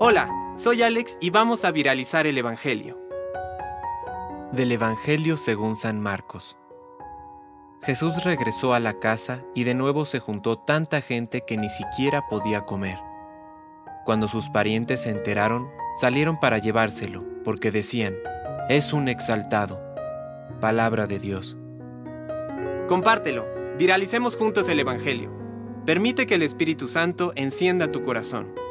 Hola, soy Alex y vamos a viralizar el Evangelio. Del Evangelio según San Marcos. Jesús regresó a la casa y de nuevo se juntó tanta gente que ni siquiera podía comer. Cuando sus parientes se enteraron, salieron para llevárselo, porque decían, es un exaltado. Palabra de Dios. Compártelo, viralicemos juntos el Evangelio. Permite que el Espíritu Santo encienda tu corazón.